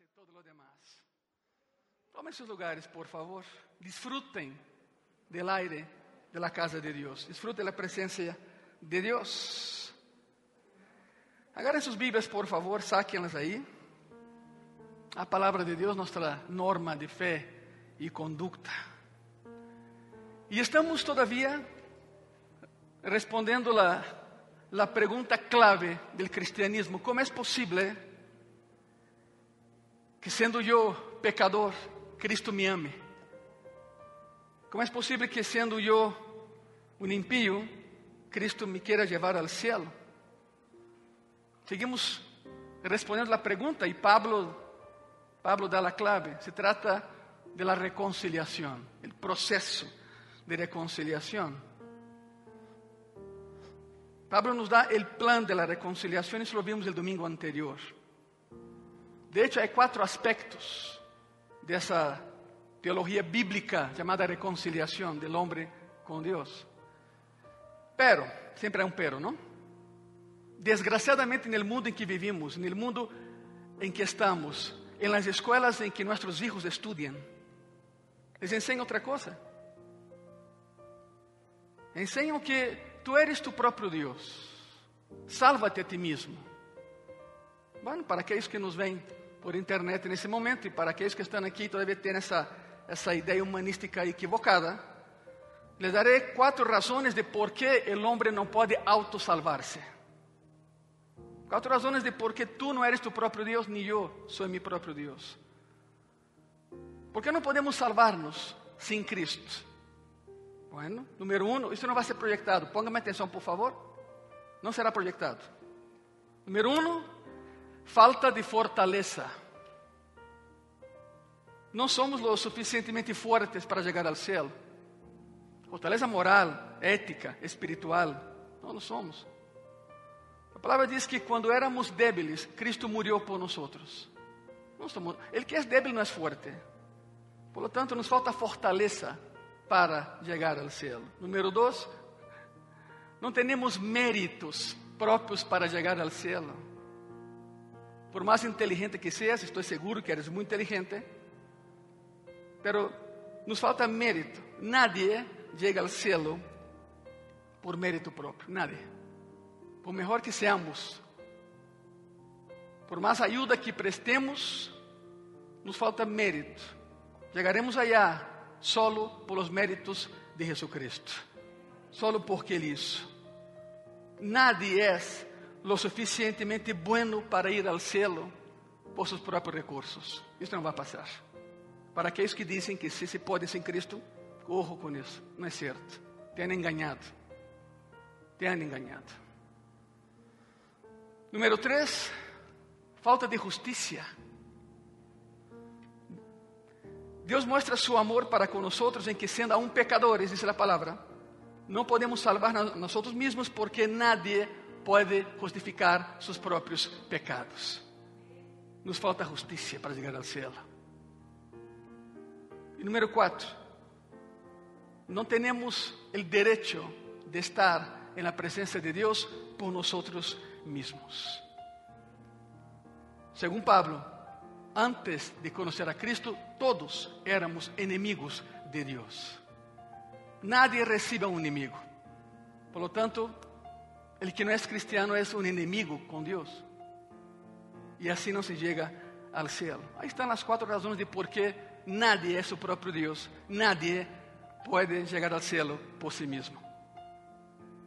y todo lo demás. Tomen sus lugares, por favor. Disfruten del aire de la casa de Dios. Disfruten la presencia de Dios. Agarren sus Biblias, por favor, sáquenlas ahí. A palavra de Deus, nossa norma de fé e conduta. E estamos todavia respondendo a, a pergunta clave do cristianismo: como é possível que, sendo eu pecador, Cristo me ame? Como é possível que, sendo eu um impío, Cristo me queira levar ao céu? Seguimos respondendo a pergunta e Pablo, Pablo dá a clave. Se trata de la reconciliação, o processo de reconciliação. Pablo nos dá o plano de la reconciliação, isso lo vimos el domingo anterior. De hecho, há quatro aspectos dessa teologia bíblica chamada reconciliação del hombre com Deus. Pero, sempre há um pero, não? Desgraciadamente, no mundo em que vivimos, no mundo em que estamos, em las escolas em que nossos hijos estudiam, les enseñam outra coisa. Enseñam que tu eres tu próprio Deus. Salva-te a ti mesmo. Bueno, para aqueles que nos veem por internet nesse momento e para aqueles que estão aqui todavia têm essa, essa ideia humanística equivocada, les daré quatro razões de por que o homem não pode autosalvar-se. Quatro razões de por que tu não eres tu próprio Deus, nem eu sou meu próprio Deus. ¿Por que não podemos salvar-nos sem Cristo? Bueno, número um, isso não vai ser projetado. Póngame atenção, por favor. Não será projetado. Número um, falta de fortaleza. Não somos lo suficientemente fortes para chegar ao céu. Fortaleza moral, ética, espiritual. Não, não somos. A palavra diz que quando éramos débiles, Cristo morreu por nós. Ele que é débil não é forte. Por lo tanto, nos falta fortaleza para chegar ao céu. Número dois, não temos méritos próprios para chegar ao céu. Por mais inteligente que seas, estou seguro que eres muito inteligente, pero nos falta mérito. Nadie chega ao céu por mérito próprio, nadie por melhor que seamos, por mais ajuda que prestemos, nos falta mérito. Chegaremos allá solo por los méritos de Jesucristo, solo porque Ele hizo. Nadie é lo suficientemente bueno para ir ao cielo por seus próprios recursos. Isso não vai passar. Para aqueles que dizem que se se pode sem Cristo, corro com isso. Não é certo. Tem enganado. Tem enganado. Número 3, falta de justiça. Deus mostra su amor para com nós em que, sendo aún pecadores, diz a palavra, não podemos salvar nós mesmos porque nadie pode justificar seus próprios pecados. Nos falta justiça para chegar ao céu. Número 4, não temos o direito de estar na presença de Deus por nós mismos. Según Pablo, antes de conocer a Cristo, todos éramos enemigos de Dios. Nadie recibe a un enemigo. Por lo tanto, el que no es cristiano es un enemigo con Dios. Y así no se llega al cielo. Ahí están las cuatro razones de por qué nadie es su propio Dios. Nadie puede llegar al cielo por sí mismo.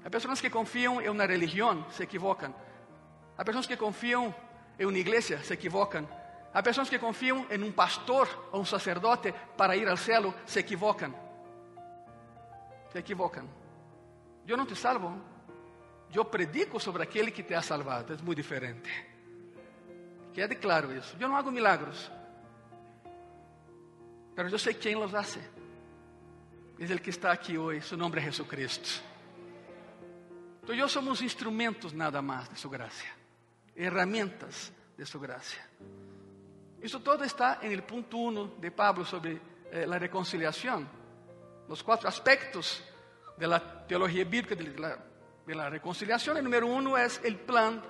Hay personas que confían en una religión, se equivocan. Há pessoas que confiam em uma igreja, se equivocam. Há pessoas que confiam em um pastor ou um sacerdote para ir ao céu, se equivocam. Se equivocam. Eu não te salvo. Eu predico sobre aquele que te ha salvado. É muito diferente. Quede claro isso. Eu não hago milagros. Mas eu sei quem los hace. É ele que está aqui hoje. Seu nome é Jesus Cristo. Então, eu somos instrumentos nada mais de sua graça herramientas de su gracia. Eso todo está en el punto uno de Pablo sobre eh, la reconciliación. Los cuatro aspectos de la teología bíblica de la, de la reconciliación. El número uno es el plan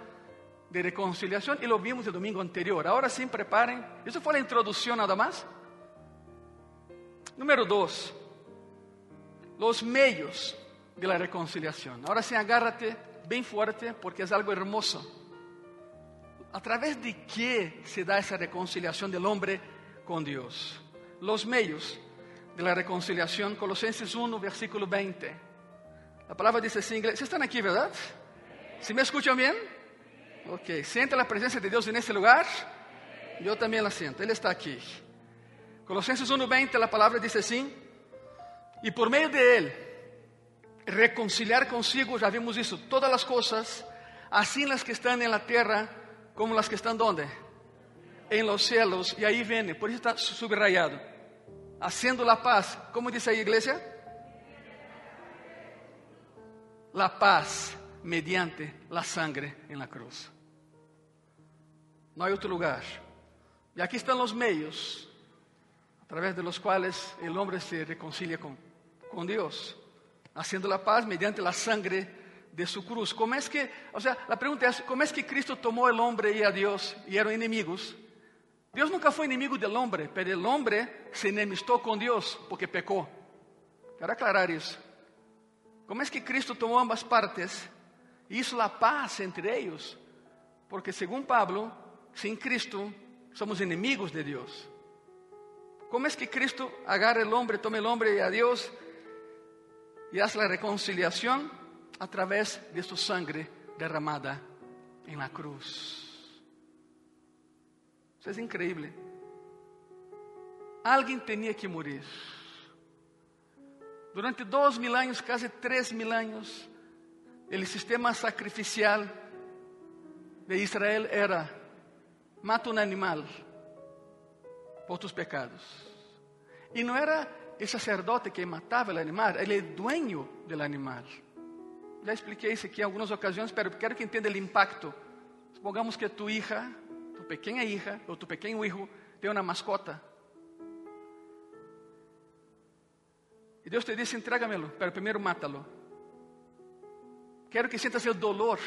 de reconciliación y lo vimos el domingo anterior. Ahora sí, preparen. Eso fue la introducción nada más. Número dos, los medios de la reconciliación. Ahora sí, agárrate bien fuerte porque es algo hermoso. ¿A través de qué se da esa reconciliación del hombre con Dios? Los medios de la reconciliación, Colosenses 1, versículo 20. La palabra dice así, ¿se están aquí, verdad? ¿Si me escuchan bien? Ok, ¿siente la presencia de Dios en este lugar? Yo también la siento, Él está aquí. Colosenses 1:20, la palabra dice así, y por medio de Él, reconciliar consigo, ya vimos eso, todas las cosas, así las que están en la tierra como las que están donde? En los cielos, y ahí viene, por eso está subrayado, haciendo la paz, ¿cómo dice ahí iglesia? La paz mediante la sangre en la cruz. No hay otro lugar. Y aquí están los medios a través de los cuales el hombre se reconcilia con, con Dios, haciendo la paz mediante la sangre de su cruz. ¿Cómo es que, o sea, la pregunta es, ¿cómo es que Cristo tomó el hombre y a Dios y eran enemigos? Dios nunca fue enemigo del hombre, pero el hombre se enemistó con Dios porque pecó. Quiero aclarar eso. ¿Cómo es que Cristo tomó ambas partes hizo la paz entre ellos. Porque según Pablo, sin Cristo somos enemigos de Dios. ¿Cómo es que Cristo agarra el hombre, toma el hombre y a Dios y hace la reconciliación a través de su sangre derramada en la cruz? Eso es increíble. Alguien tenía que morir. Durante dos mil años, casi tres mil años, el sistema sacrificial de Israel era, mata un animal por tus pecados. Y no era el sacerdote que mataba el animal, era el dueño del animal. Ya expliqué eso aquí en algunas ocasiones, pero quiero que entienda el impacto. Supongamos que tu hija, tu pequeña hija o tu pequeño hijo tiene una mascota. Dios te dice, entrégamelo, pero primero mátalo. Quero que sientas o dolor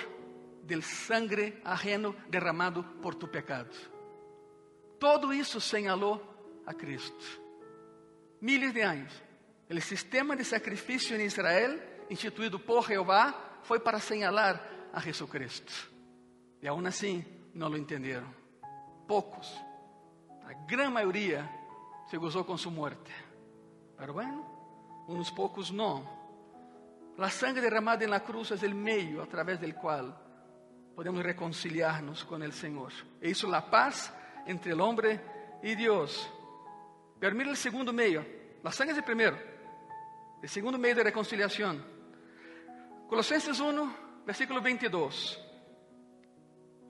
del sangre ajeno derramado por tu pecado. Todo isso señalou a Cristo. Miles de anos. O sistema de sacrifício em Israel, instituído por Jeová, foi para señalar a Jesucristo. E aún assim, não lo entenderam. Poucos, a grande maioria, se gozou com sua morte. Mas, bueno, uns poucos não. La sangre derramada en la cruz es el medio a través del cual podemos reconciliarnos con el Señor. E hizo la paz entre el hombre y Dios. Pero el segundo medio. La sangre es el primero. El segundo medio de reconciliación. Colosenses 1, versículo 22.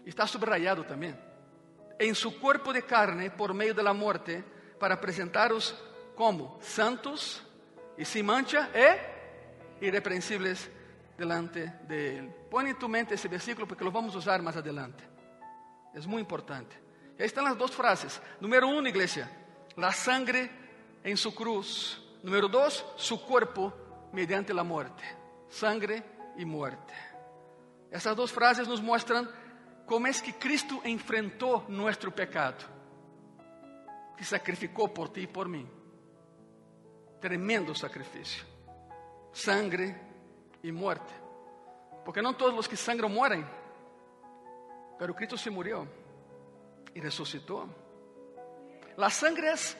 Está subrayado también. En su cuerpo de carne, por medio de la muerte, para presentaros como santos y sin mancha, ¿eh? irreprensibles delante de Él. Pon en tu mente ese versículo porque lo vamos a usar más adelante. Es muy importante. Y ahí están las dos frases. Número uno, iglesia, la sangre en su cruz. Número dos, su cuerpo mediante la muerte. Sangre y muerte. Esas dos frases nos muestran cómo es que Cristo enfrentó nuestro pecado. Que sacrificó por ti y por mí. Tremendo sacrificio sangre y muerte. Porque no todos los que sangran mueren, pero Cristo se murió y resucitó. La sangre es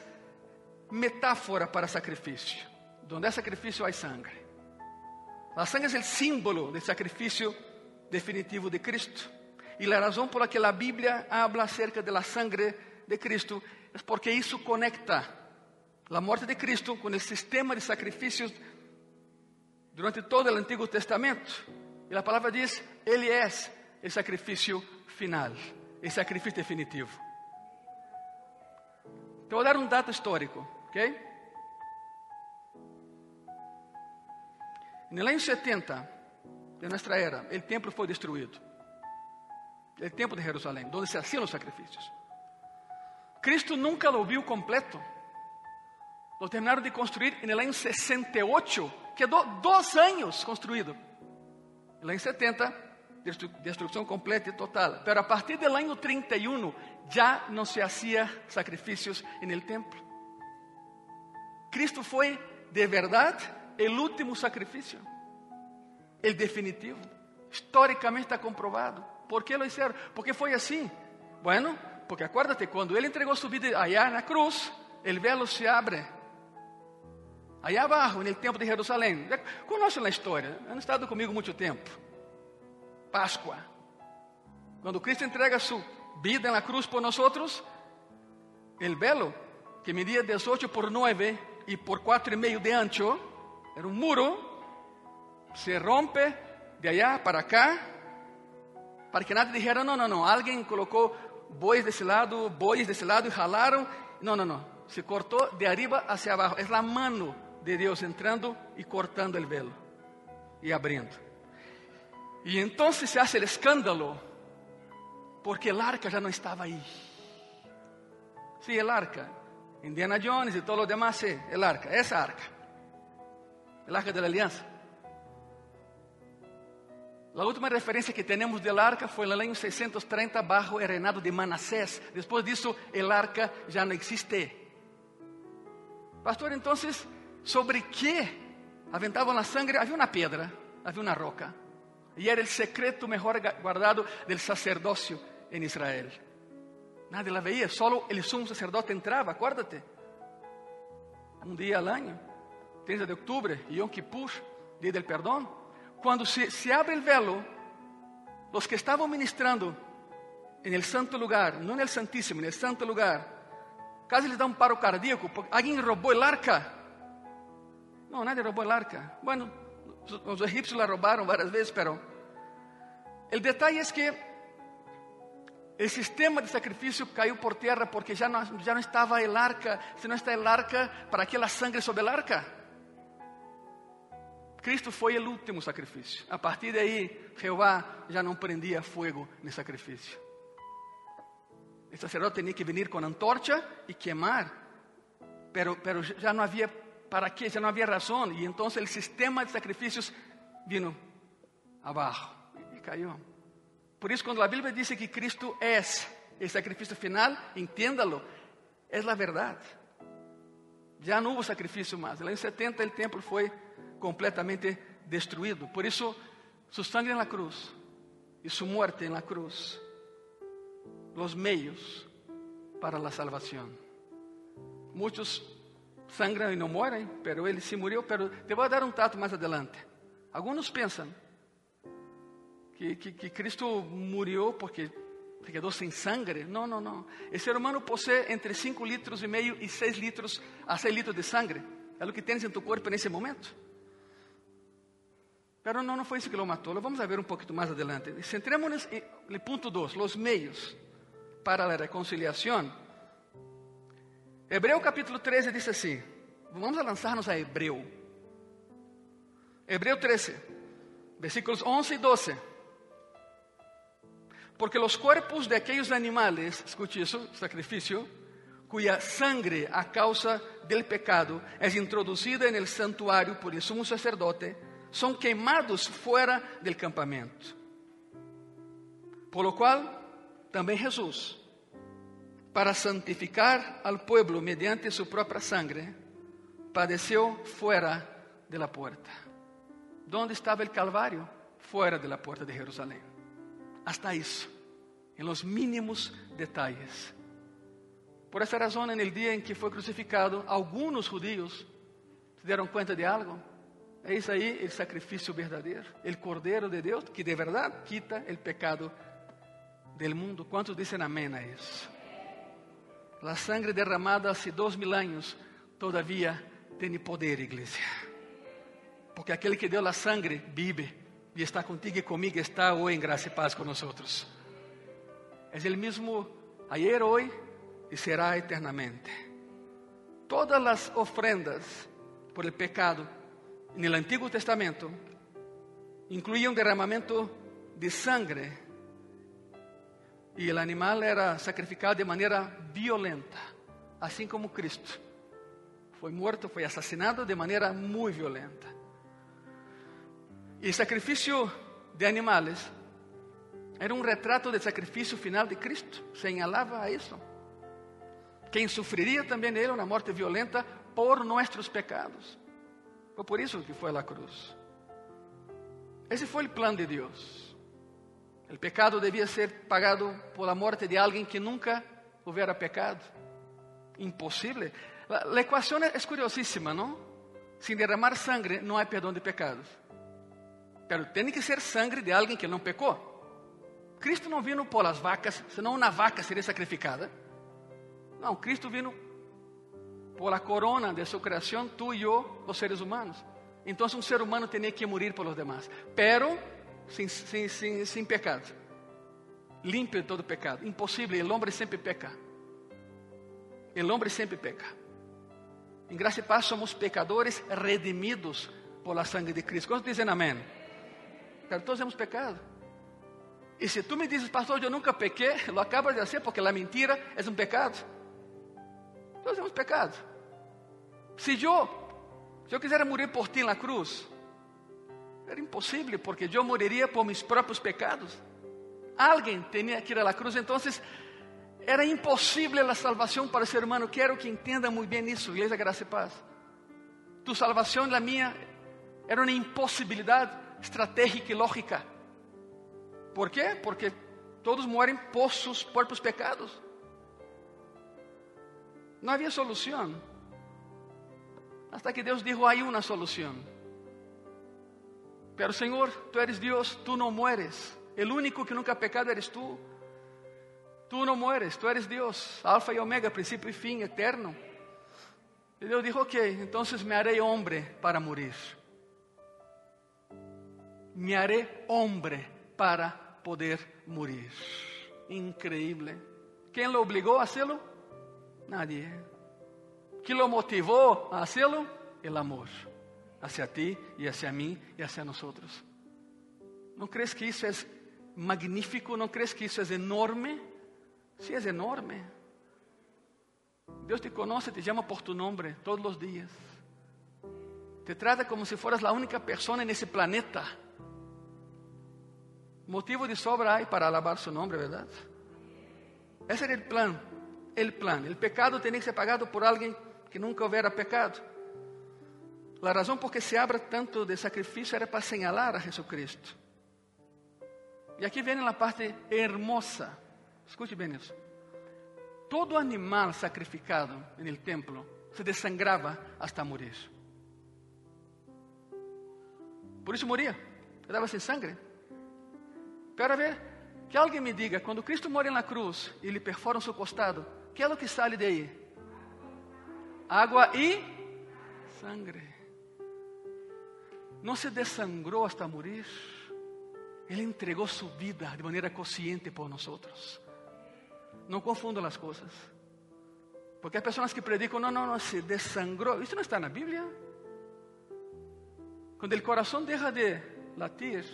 metáfora para sacrificio. Donde hay sacrificio hay sangre. La sangre es el símbolo del sacrificio definitivo de Cristo. Y la razón por la que la Biblia habla acerca de la sangre de Cristo es porque eso conecta la muerte de Cristo con el sistema de sacrificios durante todo o Antigo Testamento. E a palavra diz: Ele é o sacrifício final, o sacrifício definitivo. Então, vou dar um dado histórico, ok? No ano 70 de nossa era, o templo foi destruído. O templo de Jerusalém, onde se hacían os sacrifícios. Cristo nunca lo viu completo. Lo terminaram de construir no ano 68 quedou dois anos construído. Lá em 70, destrucción completa y total. Pero a partir del año 31 ya no se hacía sacrificios en el templo. Cristo fue de verdad el último sacrificio, el definitivo. Históricamente está comprobado. ¿Por qué lo hicieron? ¿Por qué fue así? Bueno, porque acuérdate, cuando Él entregó su vida allá en la cruz, el velo se abre. Allá abajo, en el templo de Jerusalén. Conocen la historia, han estado conmigo mucho tiempo. Páscoa. Quando Cristo entrega sua vida na cruz por nós, o velo, que media 18 por 9 e por 4,5 de ancho, era um muro, se rompe de allá para cá, para que nadie dijera, não, não, não, alguém colocou bois desse lado, bois desse lado e jalaram. Não, não, não. Se cortou de arriba hacia abaixo. É a mano de Deus entrando e cortando o velo e abrindo. Y entonces se hace el escándalo porque el arca ya no estaba ahí. Sí, el arca. Indiana Jones y todo lo demás, sí, el arca, esa arca. El arca de la alianza. La última referencia que tenemos del arca en el año 630 bajo el reinado de Manasés. Después de eso, el arca ya no existe. Pastor, entonces, ¿sobre qué aventaban la sangre? Había una piedra, había una roca. E era o secreto melhor guardado del sacerdocio em Israel. Nadie la veía, solo el sumo sacerdote entrava, acuérdate. Um dia al año, 30 de octubre, Yom Kippur, dia del perdão. Quando se, se abre o velo, os que estavam ministrando en el santo lugar, no en el santíssimo, en el santo lugar, casi les dá um paro cardíaco, porque alguém roubou el arca. Não, nadie roubou el arca. Bueno, os egipcios la roubaram várias vezes, pero o detalhe é que o sistema de sacrifício caiu por terra porque já não, já não estava el arca. Se não está el arca, ¿para que a sangre sobre el arca? Cristo foi o último sacrifício. A partir de aí, Jeová já não prendia fogo no sacrifício. O sacerdote tinha que vir com antorcha e queimar, pero, pero já não havia para quê, já não havia razão. E então o sistema de sacrifícios vino abaixo e caiu. Por isso, quando a Bíblia diz que Cristo é o sacrifício final, entenda-lo, é a verdade. Já não houve sacrifício mais. Lá em 70 o templo foi completamente destruído. Por isso, su sangre na cruz e sua morte na cruz, os meios para a salvação. Muitos sangram e não morrem, pero ele se morreu. Pero te vou dar um tato mais adelante. Alguns pensam que, que, que Cristo morreu porque quedou sem sangue. Não, não, não. O ser humano possui entre 5 litros e meio e 6 litros a 6 litros de sangue. É o que tens em tu corpo nesse momento. Pero não, não foi isso que lo matou. Vamos a ver um pouquinho mais adelante. Centrémonos no ponto 2, os meios para a reconciliação. Hebreu capítulo 13 diz assim: Vamos lançar-nos a Hebreu. Hebreu 13, versículos 11 e 12. Porque los cuerpos de aquellos animales, escuche eso, sacrificio, cuya sangre a causa del pecado es introducida en el santuario por el sumo sacerdote, son quemados fuera del campamento. Por lo cual, também Jesus, para santificar al pueblo mediante su propia sangre, padeceu fora de la puerta. ¿Dónde estava o Calvário? Fora de la puerta de Jerusalém. Hasta isso, em los mínimos detalhes. Por essa razão, no dia em que foi crucificado, alguns judíos se deram conta de algo. É isso aí o sacrifício verdadeiro, o Cordeiro de Deus, que de verdade quita o pecado del mundo. Quantos dizem amém a isso? A sangre derramada há dois mil anos, todavia tem poder, igreja. Porque aquele que deu a sangre vive e está contigo e comigo, está hoje em graça e paz com nós. É o mesmo ayer, hoje e será eternamente. Todas as ofrendas por el pecado no Antigo Testamento incluíam derramamento de sangre e o animal era sacrificado de maneira violenta, assim como Cristo. Foi morto, foi assassinado de maneira muito violenta. E sacrifício de animais Era um retrato do sacrifício final de Cristo, señalava a isso. Quem sofreria também nele uma morte violenta por nossos pecados. Foi por isso que foi à cruz. Esse foi o plano de Deus. O pecado devia ser pagado por la morte de alguém que nunca houvera pecado. Impossível. A equação é curiosíssima, não? Sem derramar sangre não há perdão de pecados. Pero tem que ser sangre de alguém que não pecou. Cristo não vino por las vacas, senão uma vaca seria sacrificada. Não, Cristo vino por la corona de sua criação, tu e eu, os seres humanos. Então, um ser humano tinha que morir por los demás, pero sem, sem, sem, sem pecado, limpio de todo pecado. Impossível, o homem sempre peca. O homem sempre peca. Em graça e paz somos pecadores redimidos por la sangre de Cristo. Quantos dizem amém? Todos temos pecado. E se tu me dizes, pastor, eu nunca pequei, lo acabas de fazer porque a mentira é um pecado. Todos temos pecado. Se eu, se eu quisesse morrer por ti na cruz, era impossível, porque eu moriria por meus próprios pecados. Alguém tinha que ir à cruz, então era impossível a salvação para o ser humano. Quero que entenda muito bem isso, Igreja Graça e Paz. Tu salvação e a minha era uma impossibilidade estratégica e lógica. Por quê? Porque todos morrem por seus próprios pecados. Não havia solução. Hasta que Deus dijo, hay una solución. Pero Señor, tú eres Dios, tú no mueres. El único que nunca ha pecado eres tú. Tú no mueres, tú eres Dios, alfa y omega, principio y fin, eterno. Y Dios dijo, ok, entonces me haré hombre para morir. Me haré hombre para poder morir. Increíble. ¿Quién lo obligó a hacerlo? Nadie. ¿Quién lo motivó a hacerlo? El amor hacia ti y hacia mí y hacia nosotros. ¿No crees que eso es magnífico? ¿No crees que eso es enorme? Sí, es enorme. Dios te conoce, te llama por tu nombre todos los días. Te trata como si fueras la única persona en ese planeta Motivo de sobra hay para alabar su nombre, ¿verdad? Ese era el plan, el plan. El pecado tenía que ser pagado por alguien que nunca hubiera pecado. La razón por que se habla tanto de sacrificio era para señalar a Jesucristo. E aqui vem a parte hermosa. Escute bem isso. Todo animal sacrificado no templo se desangrava hasta morir. Por isso moria. Quedava sem sangue. Quero ver que alguém me diga, quando Cristo morre na cruz e lhe perforam seu costado, que é o que sai daí? Água e sangue. Não se desangrou hasta morir. Ele entregou sua vida de maneira consciente por nós. Não confundam as coisas. Porque há pessoas que predicam, não, não, não, se desangrou. Isso não está na Bíblia. Quando o coração deixa de latir,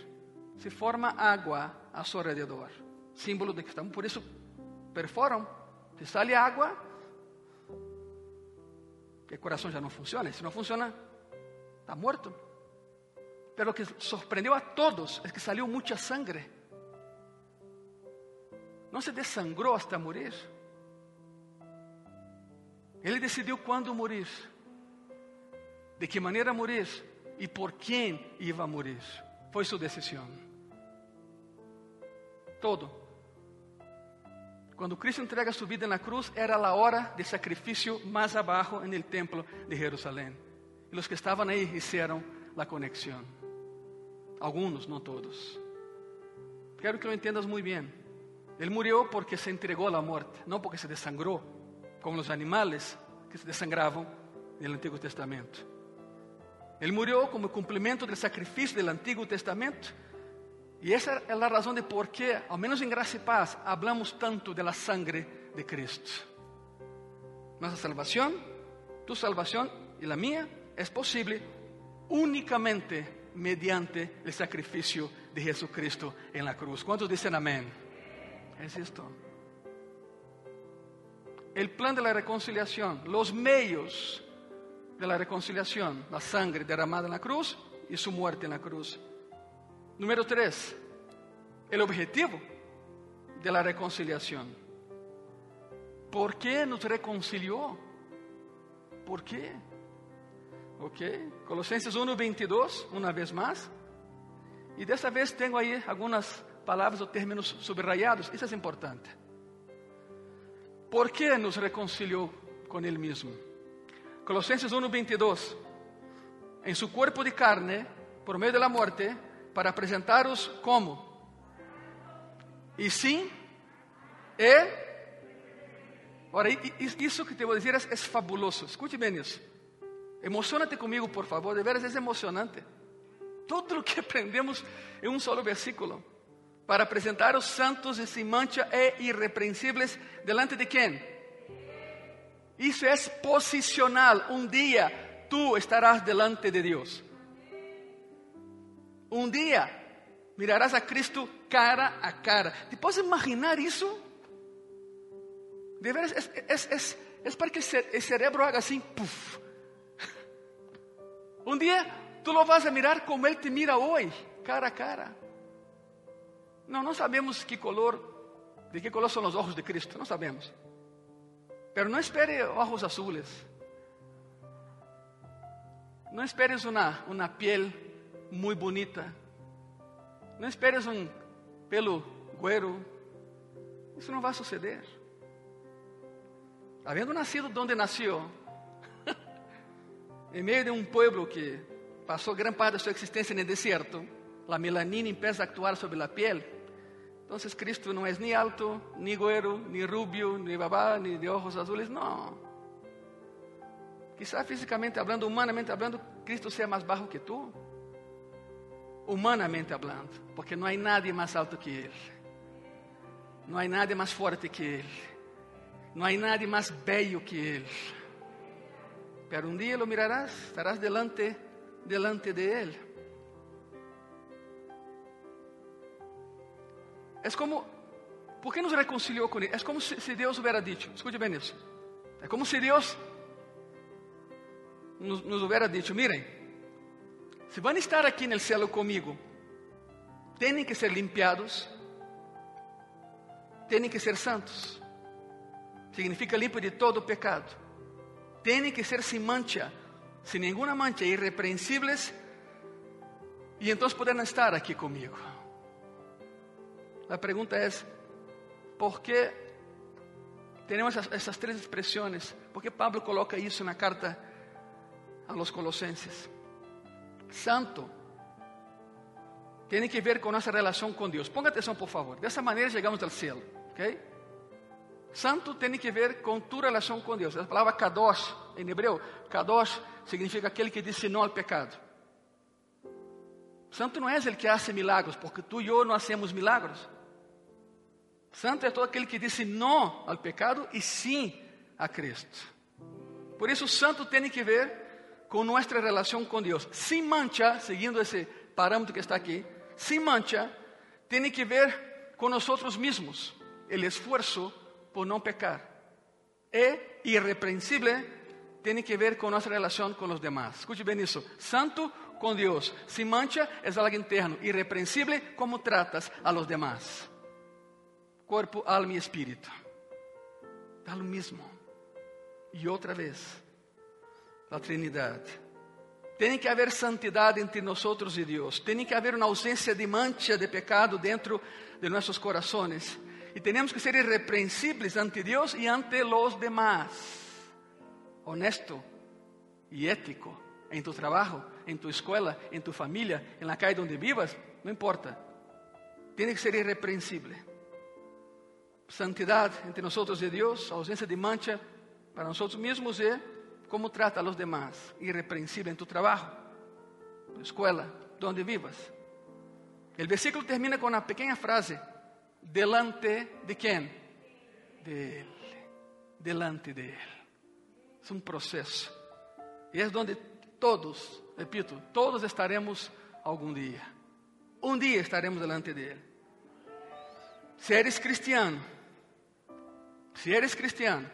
se forma água a seu redor, símbolo de que estamos, por isso perforam, se sale água, o coração já não funciona, se não funciona, está morto. Pero que sorprendeu a todos é que saiu muita sangre. Não se desangrou hasta morir. Ele decidiu quando morir, de que maneira morir e por quem ia morir. Foi sua decisão todo. Quando Cristo entrega sua vida na cruz, era a hora de sacrifício mais abaixo no templo de Jerusalém. E os que estavam aí fizeram a conexão. Alguns, não todos. Quero que lo entendas muito bem. Ele morreu porque se entregou à morte, não porque se desangrou, como os animais que se desangravam no Antigo Testamento. Ele morreu como cumprimento do sacrifício do Antigo Testamento e essa é a razão de por que, ao menos em graça e paz, hablamos tanto de la sangre de Cristo. Nossa salvação, tu salvação e la mía é possível unicamente mediante o sacrifício de Jesucristo em la cruz. Quantos dizem amém? É isto. O plan de la reconciliação, os meios de la reconciliação, a sangre derramada na cruz e sua muerte na cruz. Número 3, el objetivo de la reconciliación. ¿Por qué nos reconcilió? ¿Por qué? Ok, Colosenses 1, 22, uma vez mais. E dessa vez tenho aí algumas palavras ou términos subrayados. Isso é importante. ¿Por que nos reconciliou com Ele mesmo? Colosenses 1, 22. Em seu corpo de carne, por meio da morte, para apresentaros como? E sim, e. Ora, isso que te vou dizer é, é fabuloso. Escute bem isso. Emocionate comigo, por favor. De veras é emocionante. Tudo o que aprendemos em um solo versículo. Para apresentar os santos e sem mancha e irrepreensíveis delante de quem? Isso é posicional. Um dia tu estarás delante de Deus. Um dia mirarás a Cristo cara a cara. ¿Te puedes imaginar isso? De veras, es, es, es, es para que el cerebro haga assim, puff. Um dia tu lo vas a mirar como Ele te mira hoje, cara a cara. Não, não sabemos que color, de que color são os olhos de Cristo, não sabemos. Pero não espere olhos azules. Não esperes uma, uma piel muito bonita. Não esperes um pelo güero. Isso não vai suceder. Havendo nascido onde nasceu, em meio de um povo que passou grande parte da sua existência no deserto, a melanina empieza a actuar sobre a pele. Então, Cristo não é nem alto, nem güero, nem rubio, nem babá, nem de ojos azules, não. Quizá fisicamente hablando, humanamente hablando, Cristo seja mais baixo que tu humanamente hablando, porque não há nadie mais alto que Ele, não há nadie mais forte que Ele, não há nadie mais bello que Ele. Pero um dia lo mirarás, estarás delante, delante de Ele. É como, por que nos reconciliou com Ele? É como se, se Deus hubiera dicho, escute bem isso. É como se Deus nos, nos hubiera dicho, miren, se vão estar aqui no céu comigo, têm que ser limpiados, têm que ser santos. Significa limpo de todo pecado. Têm que ser sem mancha, sem nenhuma mancha, irrepreensíveis, e então poderão estar aqui comigo. A pergunta é: por que temos essas, essas três expressões? Por que Pablo coloca isso na carta a los Colossenses? santo tiene que ver con nuestra relación con Dios. Ponga atención, por favor. De esa manera llegamos al cielo. ¿ok? Santo tiene que ver con tu relación con Dios. La palabra kadosh en hebreo, kadosh significa aquel que dice no al pecado. Santo no es el que hace milagros, porque tú y yo no hacemos milagros. Santo es todo aquel que dice no al pecado y sí a Cristo. Por eso, santo tiene que ver com nossa relação com Deus. Sem mancha, seguindo esse parâmetro que está aqui, sem mancha, tem que ver com nós mesmos, o esforço por não pecar. E irrepreensível tem que ver com nossa relação com os demais. Escute bem isso. Santo com Deus, sem mancha, é algo interno. Irrepreensível, como tratas a los demás. Corpo, alma e espírito. Dá lo mesmo. E outra vez, a Trindade. Tem que haver santidade entre nós e Deus. Tem que haver uma ausência de mancha de pecado dentro de nossos corações. E temos que ser irrepreensíveis ante Deus e ante os demás. Honesto e ético em tu trabalho, em tu escola, em tu família, em la calle onde vivas, não importa. Tem que ser irrepreensível. Santidade entre nós e Deus, ausência de mancha para nós mesmos e cómo trata a los demás, irreprensible en tu trabajo, en tu escuela, donde vivas. El versículo termina con una pequeña frase, delante de quién? De Él, delante de Él. Es un proceso. Y es donde todos, repito, todos estaremos algún día. Un día estaremos delante de Él. Si eres cristiano, si eres cristiano,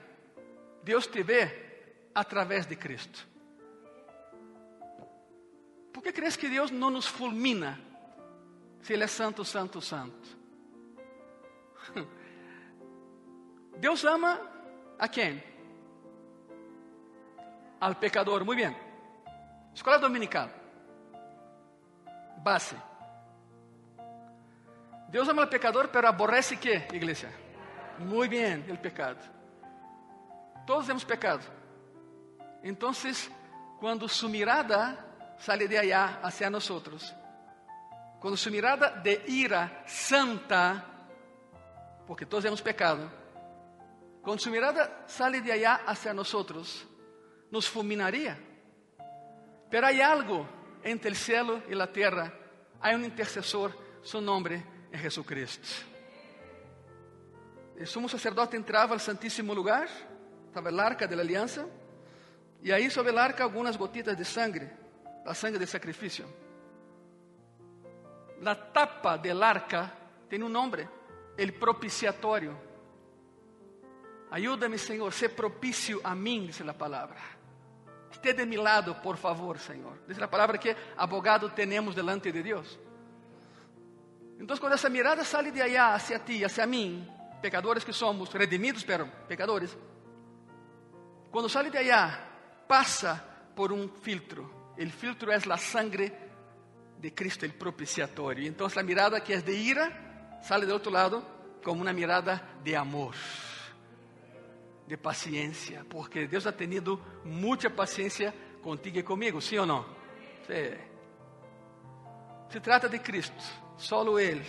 Dios te ve através de Cristo. Por que crees que Deus não nos fulmina se Ele é santo, santo, santo? Deus ama a quem? Al pecador. Muy bien. Escola dominical. Base. Deus ama al pecador, pero aborrece qué, iglesia? Muy bien, el pecado. Todos temos pecado. Entonces, quando su mirada sale de allá hacia nosotros, quando su mirada de ira santa, porque todos temos pecado, quando su mirada sale de allá hacia nosotros, nos fulminaría. Pero hay algo entre el cielo y la tierra, hay un intercesor, su nombre es Jesucristo. El sumo sacerdote entrava al santíssimo lugar, estava el arca de la alianza, e aí sobre el arca algunas gotitas de sangre, la sangre de sacrificio. La tapa del arca tem um nome, el propiciatorio. Ayúdame, Senhor, ser propício a mim, diz a palavra. Esté de mi lado, por favor, Senhor. Diz a palavra que abogado temos delante de Deus. Então, quando essa mirada sai de allá hacia ti, hacia mim, pecadores que somos, redimidos, pero pecadores, quando sai de allá, passa por um filtro. O filtro é a sangre de Cristo, o propiciatório. Então, a mirada que é de ira, sale do outro lado como uma mirada de amor, de paciência, porque Deus ha tenido muita paciência contigo e comigo, sim ou não? Sí. Se trata de Cristo, solo Ele,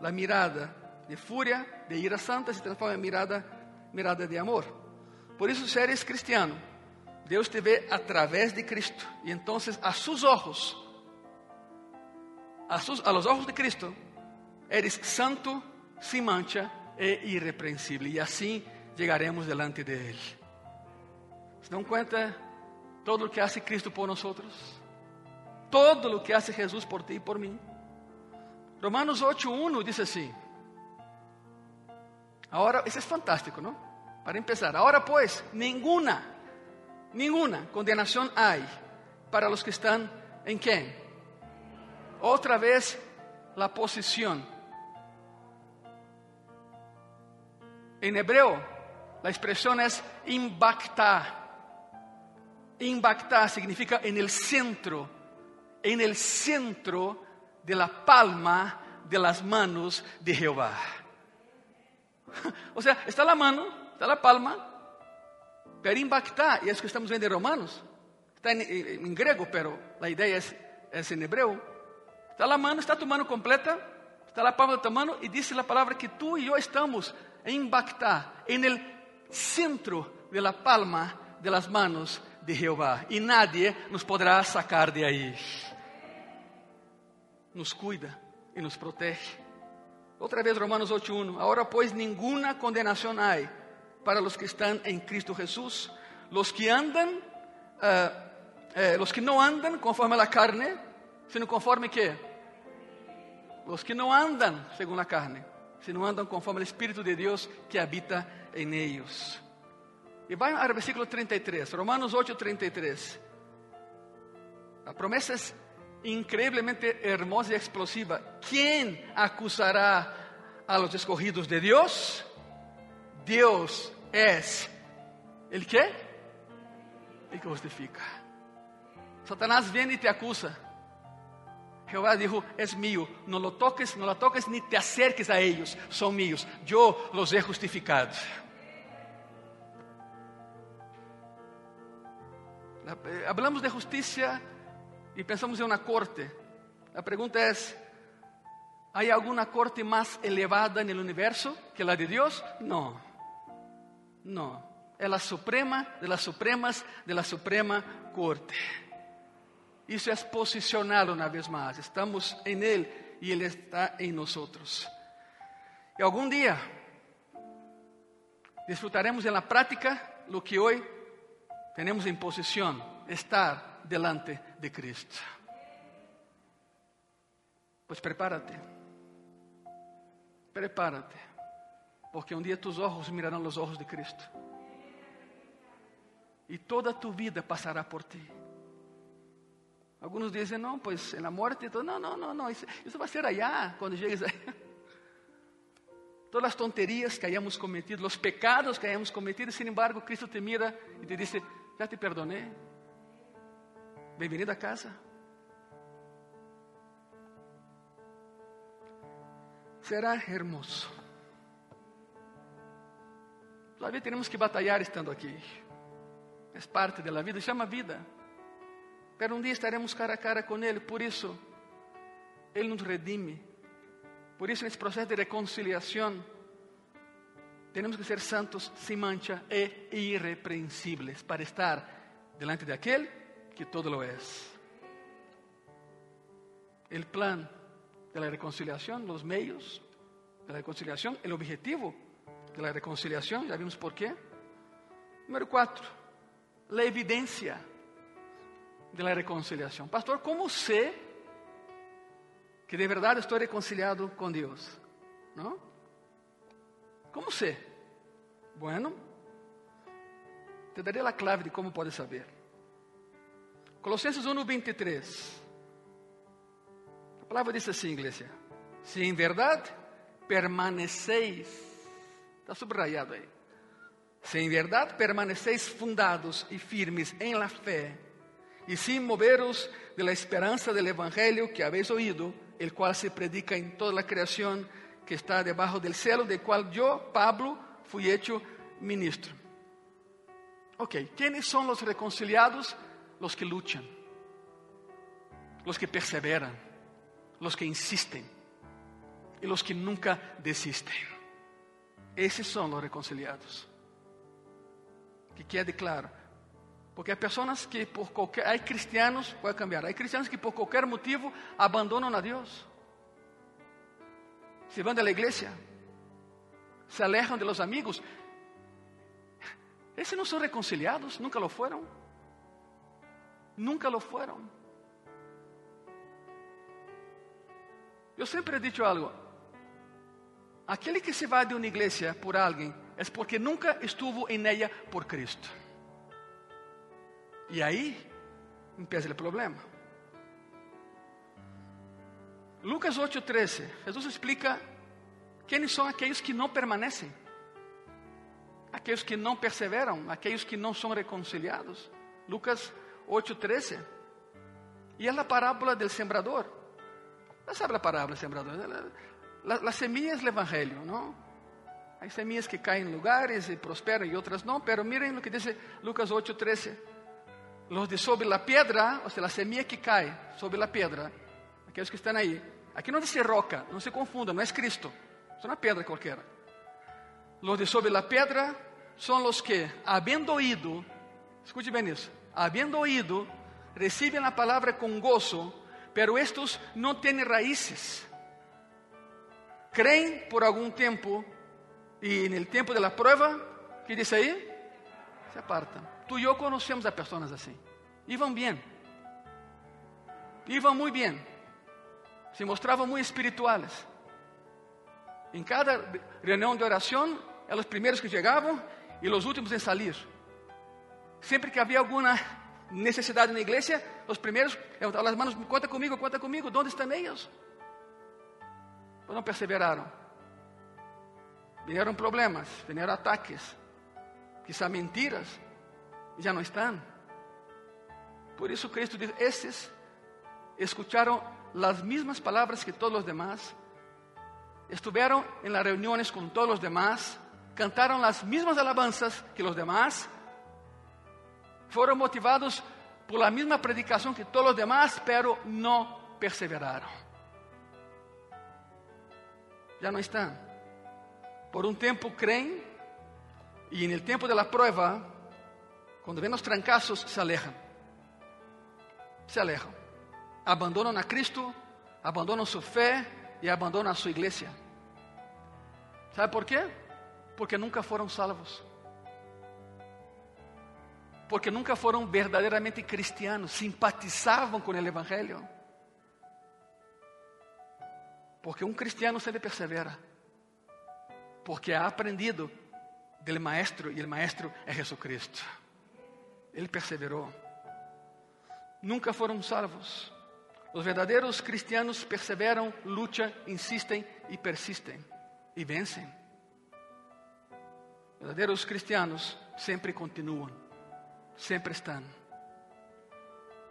a mirada de fúria, de ira santa, se transforma em mirada, mirada de amor. Por isso, se eres cristiano, Deus te vê através de Cristo. E então, a seus olhos, a, a los ojos de Cristo, eres santo, sem mancha e irrepreensível. E assim chegaremos delante de Ele. ¿Se dão conta todo o que hace Cristo por nós? Todo o que hace Jesus por ti e por mim. Romanos 8.1 diz assim. Agora, isso é fantástico, não? Para empezar, agora pues, ninguna, ninguna condenação há para os que estão em quem? Outra vez, la posição. Em hebreu, a expressão é impactar. Impactar significa en el centro, en el centro de la palma de las manos de Jehová. O sea, está la mano, está la palma, pero impactar, y es que estamos vendo en Romanos, está en, en, en grego, pero la idea es, es en hebreo. Está la mano, está tu mano completa, está la palma de tu mano, y dice la palabra que tú y yo estamos en impactar en el centro de la palma de las manos de Jehová, y nadie nos podrá sacar de ahí. Nos cuida e nos protege. Outra vez, Romanos 8.1. Agora, pois, nenhuma condenação há para os que estão em Cristo Jesus, los que andam, uh, eh, los que não andam conforme a carne, sino conforme que? Los que não andam segundo a carne, sino andam conforme o Espírito de Deus que habita em eles. E vai ao versículo 33, Romanos 8, 33. A promessa é increíblemente hermosa y explosiva. ¿Quién acusará a los escogidos de Dios? Dios es el qué? El que justifica. Satanás viene y te acusa. Jehová dijo, es mío, no lo toques, no la toques ni te acerques a ellos, son míos, yo los he justificado. Eh, hablamos de justicia e pensamos em uma corte. A pergunta é: há alguma corte mais elevada no universo que a de Deus? Não. Não. É a suprema de las supremas de la suprema corte. Isso é posicionar uma vez mais. Estamos em Ele e Ele está em nós. E algum dia disfrutaremos na prática o que hoje temos em posição, estar delante de Cristo. Pues prepárate, prepárate, porque um dia tus ojos mirarão os ojos de Cristo e toda tu vida passará por ti. Alguns dizem, não, pois na morte, não, não, não, não, isso, isso vai ser allá, quando chegues aí. todas as tonterias que hayamos cometido, os pecados que hayamos cometido, sin embargo, Cristo te mira e te diz: Já te perdoné. Bem-vindo a casa. Será hermoso. Todavía temos que batalhar estando aqui. É parte da vida, chama vida. Pero um dia estaremos cara a cara com Ele, por isso, Ele nos redime. Por isso, nesse processo de reconciliação, temos que ser santos, sem mancha e irrepreensíveis, para estar delante de aquele que todo lo é. O plan de la reconciliación, los medios de la reconciliación, el objetivo de la reconciliación, ya vimos por qué. Número cuatro, la evidencia de la reconciliación. Pastor, ¿cómo sé que de verdad estoy reconciliado con Dios? ¿No? ¿Cómo sé? Bueno, te daré la clave de cómo puedes saber. Colossenses 1, 23. A palavra diz assim, igreja: Se em verdade permaneceis, está subrayado aí. Se em verdade permaneceis fundados e firmes em la fé, e sin moveros de la esperança del evangelho que habéis oído, el cual se predica en toda la creación que está debajo del cielo, del cual yo, Pablo, fui hecho ministro. Ok, ¿quiénes son los reconciliados? Los que luchan, los que perseveran, los que insisten y los que nunca desisten. Esses são os reconciliados. Que quede claro. Porque há pessoas que por qualquer. Há cristianos, pode cambiar. Há cristianos que por qualquer motivo abandonam a Deus. Se vão da igreja. Se alejam de los amigos. Esses não são reconciliados, nunca lo foram. Nunca lo foram. Eu sempre he dicho algo. Aquele que se vai de uma igreja por alguém é porque nunca estuvo em ella por Cristo. E aí empieza o problema. Lucas 8:13, Jesus explica quem são aqueles que não permanecem, aqueles que não perseveram, aqueles que não são reconciliados. Lucas 8:13. E é a parábola do sembrador. Você sabe a parábola do sembrador? La, la semilla es el evangelio, ¿no? Hay semillas que caen en lugares y prosperan y otras no, pero miren lo que dice Lucas 8:13. Los de sobre la piedra, o sea, la semilla que cae sobre la piedra, aquellos que están ahí. Aquí no dice roca, no se confunda, no es Cristo, es una piedra cualquiera. Los de sobre la piedra son los que, habiendo oído, escute bien eso, habiendo oído, reciben la palabra con gozo, pero estos no tienen raíces. Creen por algum tempo e no tempo da prova, que diz aí? Se apartam. Tu e eu conhecemos a pessoas assim. Iam bem. Iam muito bem. Se mostravam muito espirituais. Em cada reunião de oração, eram os primeiros que chegavam e os últimos em sair. Sempre que havia alguma necessidade na igreja, os primeiros levantavam as mãos, conta comigo, conta comigo, onde estão eles? Mas não perseveraram. Vieram problemas, vieram ataques, quizá mentiras, e já não estão. Por isso Cristo diz: esses escucharam as mesmas palavras que todos os demás, estiveram em las reuniones com todos os demás, cantaram as mesmas alabanzas que os demás, foram motivados por la mesma predicação que todos os demás, pero não perseveraram. Já não estão. Por um tempo creem e no tempo da prova, quando vêm os trancazos, se alejam. Se alejam. Abandonam a Cristo, abandonam sua fé e abandonam a sua igreja. ¿Sabe por quê? Porque nunca foram salvos. Porque nunca foram verdadeiramente cristianos, simpatizavam com o Evangelho. Porque um cristiano sempre persevera. Porque ha aprendido del maestro e o maestro é Jesucristo. Ele perseverou. Nunca foram salvos. Os verdadeiros cristianos perseveram, lutam, insistem e persistem. E vencem. verdadeiros cristianos sempre continuam, sempre estão.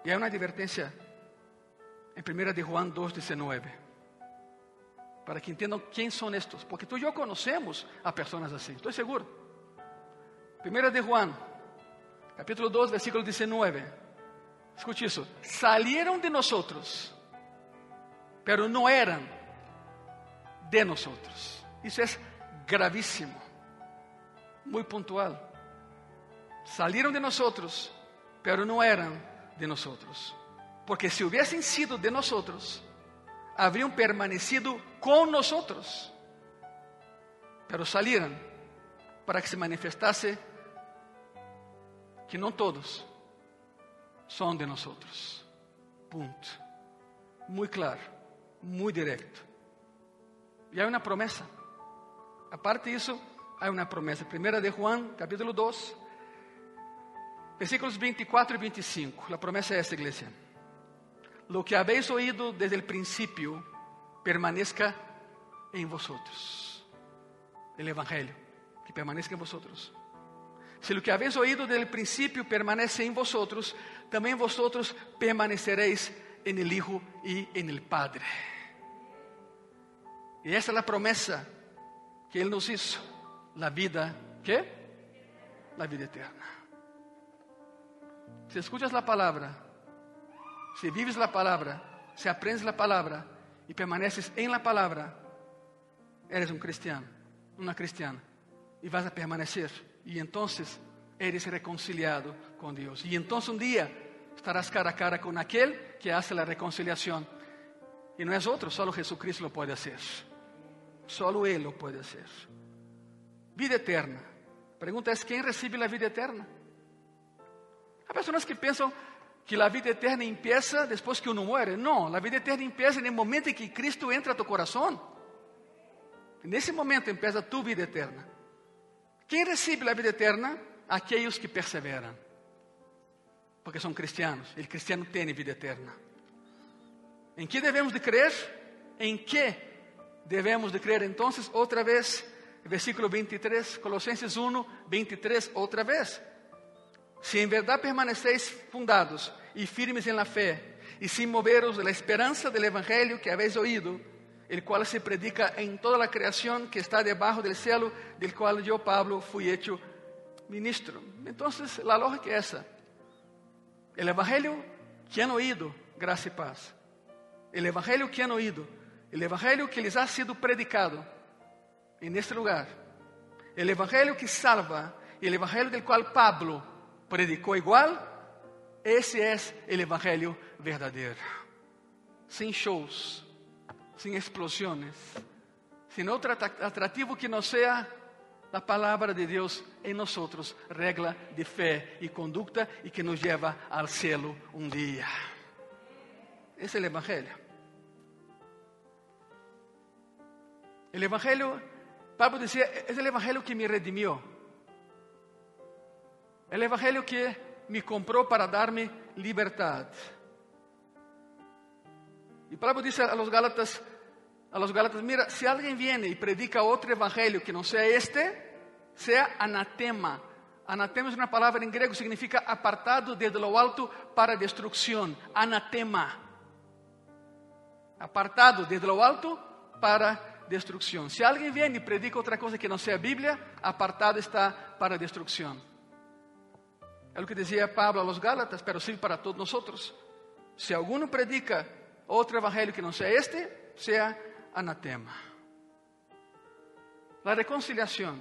E há uma advertência em 1 de Juan 2,19, para que entendam quem são estes, porque tu e eu conhecemos a pessoas assim, estou seguro. 1 de Juan, capítulo 2, versículo 19. Escute isso. Salieron de nosotros, pero no eran de nosotros. Isso é gravíssimo, muito pontual. Salieron de nosotros, pero no eran de nosotros. Porque si hubiesen sido de nosotros, habrían permanecido con nosotros. Pero salieron para que se manifestase que no todos son de nosotros. Punto. Muy claro, muy directo. Y hay una promesa. Aparte de eso, hay una promesa. Primera de Juan, capítulo 2, versículos 24 y 25. La promesa es esta, iglesia. Lo que habéis oído desde el principio permanezca en vosotros. El Evangelio, que permanezca en vosotros. Si lo que habéis oído desde el principio permanece en vosotros, también vosotros permaneceréis en el Hijo y en el Padre. Y esa es la promesa que Él nos hizo. La vida, ¿qué? La vida eterna. Si escuchas la palabra, si vives la palabra, si aprendes la palabra y permaneces en la palabra, eres un cristiano, una cristiana. Y vas a permanecer. Y entonces eres reconciliado con Dios. Y entonces un día estarás cara a cara con aquel que hace la reconciliación. Y no es otro, solo Jesucristo lo puede hacer. Solo Él lo puede hacer. Vida eterna. La pregunta es, ¿quién recibe la vida eterna? Hay personas que piensan que la vida eterna empieza después que uno muere. No, la vida eterna empieza en el momento en que Cristo entra a tu corazón. En ese momento empieza tu vida eterna. ¿Quién recibe la vida eterna? Aquellos que perseveran. Porque son cristianos. El cristiano tiene vida eterna. ¿En qué debemos de creer? ¿En qué debemos de creer? Entonces, otra vez, versículo 23, Colosenses 1, 23, otra vez. Si en verdad permanecéis fundados y firmes en la fe, y sin moveros de la esperanza del Evangelio que habéis oído, el cual se predica en toda la creación que está debajo del cielo, del cual yo, Pablo, fui hecho ministro. Entonces, la lógica es esa. El Evangelio que han oído, gracia y paz. El Evangelio que han oído, el Evangelio que les ha sido predicado en este lugar. El Evangelio que salva, el Evangelio del cual Pablo predicó igual, ese es el Evangelio verdadero. Sin shows, sin explosiones, sin otro atractivo que no sea la palabra de Dios en nosotros, regla de fe y conducta y que nos lleva al cielo un día. Es el Evangelio. El Evangelio, Pablo decía, es el Evangelio que me redimió. El Evangelio que me compró para darme libertad. Y Pablo dice a los Gálatas, a los Gálatas, mira, si alguien viene y predica otro evangelio que no sea este, sea anatema. Anatema es una palabra en griego, significa apartado desde lo alto para destrucción. Anatema. Apartado desde lo alto para destrucción. Si alguien viene y predica otra cosa que no sea Biblia, apartado está para destrucción. Es lo que decía Pablo a los Gálatas, pero sí para todos nosotros. Si alguno predica otro evangelio que no sea este, sea anatema. La reconciliación,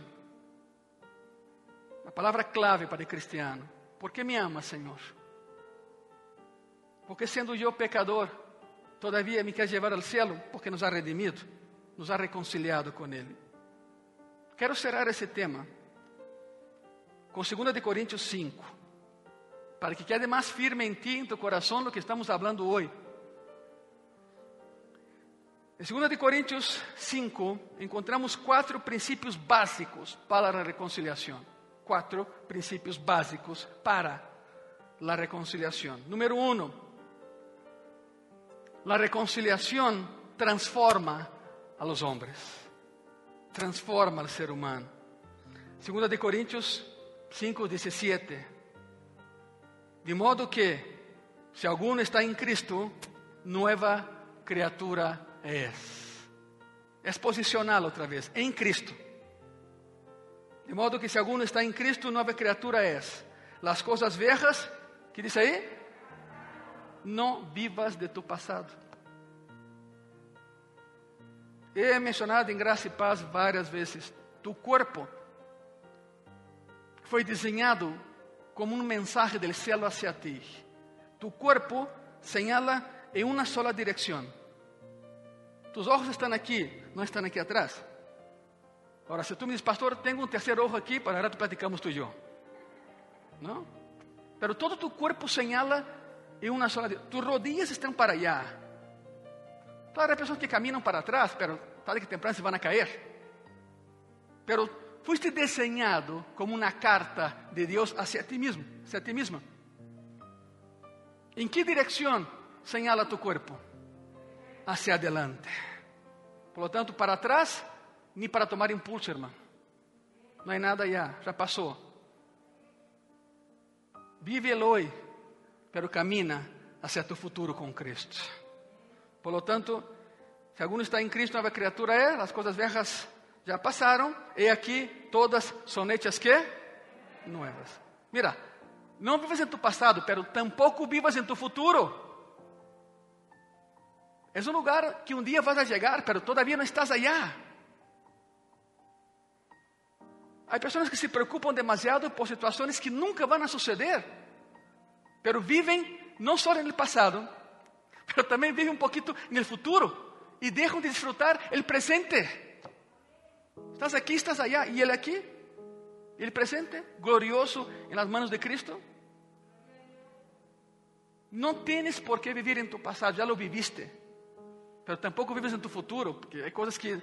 la palabra clave para el cristiano. ¿Por qué me ama, Señor? Porque siendo yo pecador, todavía me quer llevar al cielo, porque nos ha redimido, nos ha reconciliado con Él. Quero cerrar esse tema com 2 de Coríntios 5, para que quede mais firme em ti, em tu coração, lo que estamos falando hoje. Em 2 Coríntios 5, encontramos quatro princípios básicos para a reconciliação. Quatro princípios básicos para a reconciliação. Número um, a reconciliação transforma a los hombres, transforma al ser humano. Segunda de Coríntios 5, 17. De modo que, se alguno está em Cristo, nueva criatura Es posicional outra vez, em Cristo. De modo que se alguno está em Cristo, nova criatura es. Las cosas viejas, que diz aí? Não vivas de tu passado. He mencionado em Graça e Paz várias vezes. Tu corpo foi desenhado como um mensagem do céu hacia ti. Tu corpo señala em uma sola direção. Tus ojos estão aqui, não estão aqui atrás. Agora, se tu me diz, pastor, tenho um terceiro ojo aqui, para rato platicamos tu e eu. Não? Pero todo tu corpo señala em uma sola. Tus rodillas estão para allá. Claro, há pessoas que caminham para trás, pero tarde que temprano se vão a cair. Pero fuiste desenhado como uma carta de Deus hacia ti mesmo, hacia ti mesma. ¿En que direção señala tu corpo? Hacia adelante. Por lo tanto, para atrás, ni para tomar impulso, irmão. Não há nada já, já passou. Vive el hoy, pero camina hacia tu futuro com Cristo. Por lo tanto, se alguno está em Cristo, nova criatura é, as coisas velhas já passaram, e aqui todas são hechas que? Nuevas. Mira, não vivas em tu passado, pero tampouco vivas em tu futuro. É um lugar que um dia vas a chegar, pero todavía não estás allá. Há pessoas que se preocupam demasiado por situações que nunca vão a suceder, pero vivem não só no passado, pero também vivem um pouquinho no futuro e deixam de disfrutar o presente. Estás aqui, estás allá, e ele aqui, ele presente, glorioso em las manos de Cristo. Não tienes por que viver em tu passado, já lo viviste. Pero tampouco vives em tu futuro, porque há coisas que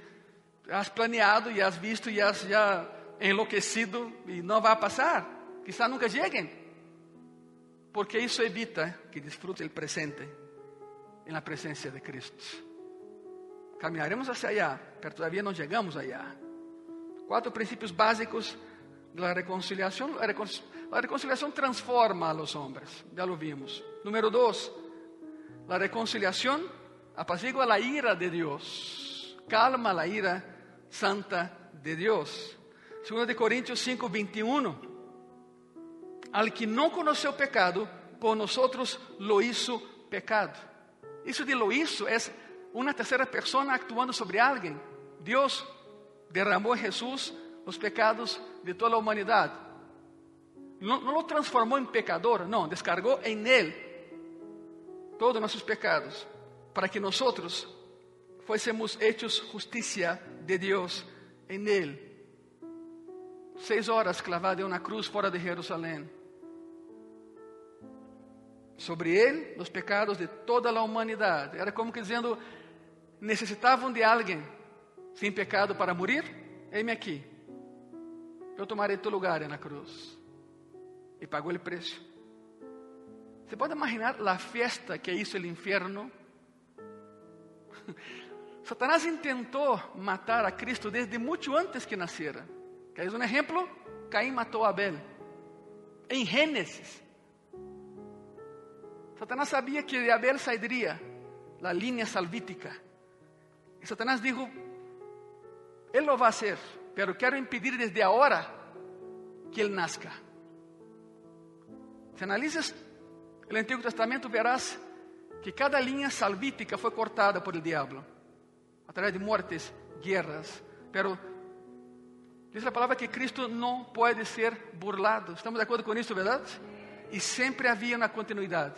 has planeado e has visto e has já enlouquecido e não vai passar. Quizá nunca cheguem. Porque isso evita que disfrute o presente em la presença de Cristo. Caminharemos hacia allá, pero todavía não chegamos allá. Quatro princípios básicos da reconciliação. A reconciliação transforma a los hombres, já lo vimos. Número dois, a reconciliação apacigua a ira de Deus, calma a ira santa de Deus. 2 de Coríntios 5, 21. Al que não conheceu pecado, por nós lo hizo pecado. Isso de lo hizo é uma terceira pessoa actuando sobre alguém. Deus derramou em Jesus os pecados de toda a humanidade. Não, não o transformou em pecador, não, descargou em ele todos nossos pecados, para que nós fôssemos hechos justiça de Deus em ele. Seis horas clavado em uma cruz fora de Jerusalém. Sobre ele, os pecados de toda a humanidade. Era como que dizendo: necessitavam de alguém sem pecado para morir? Eis-me aqui. Eu tomarei teu lugar na cruz. E pagou o preço. Você pode imaginar a festa que hizo o inferno? Satanás intentou matar a Cristo desde muito antes que nascera. ¿Queres um exemplo? Caim matou a Abel. Em Gênesis. Satanás sabia que de Abel sairia a linha salvítica. E Satanás dijo: Él lo va a hacer, pero quiero impedir desde ahora que Él nazca. Si analizas el Antiguo Testamento, verás que cada línea salvítica fue cortada por el diablo, a través de muertes, guerras. Pero dice la palabra que Cristo no puede ser burlado. ¿Estamos de acuerdo con esto, verdad? Y siempre había una continuidad,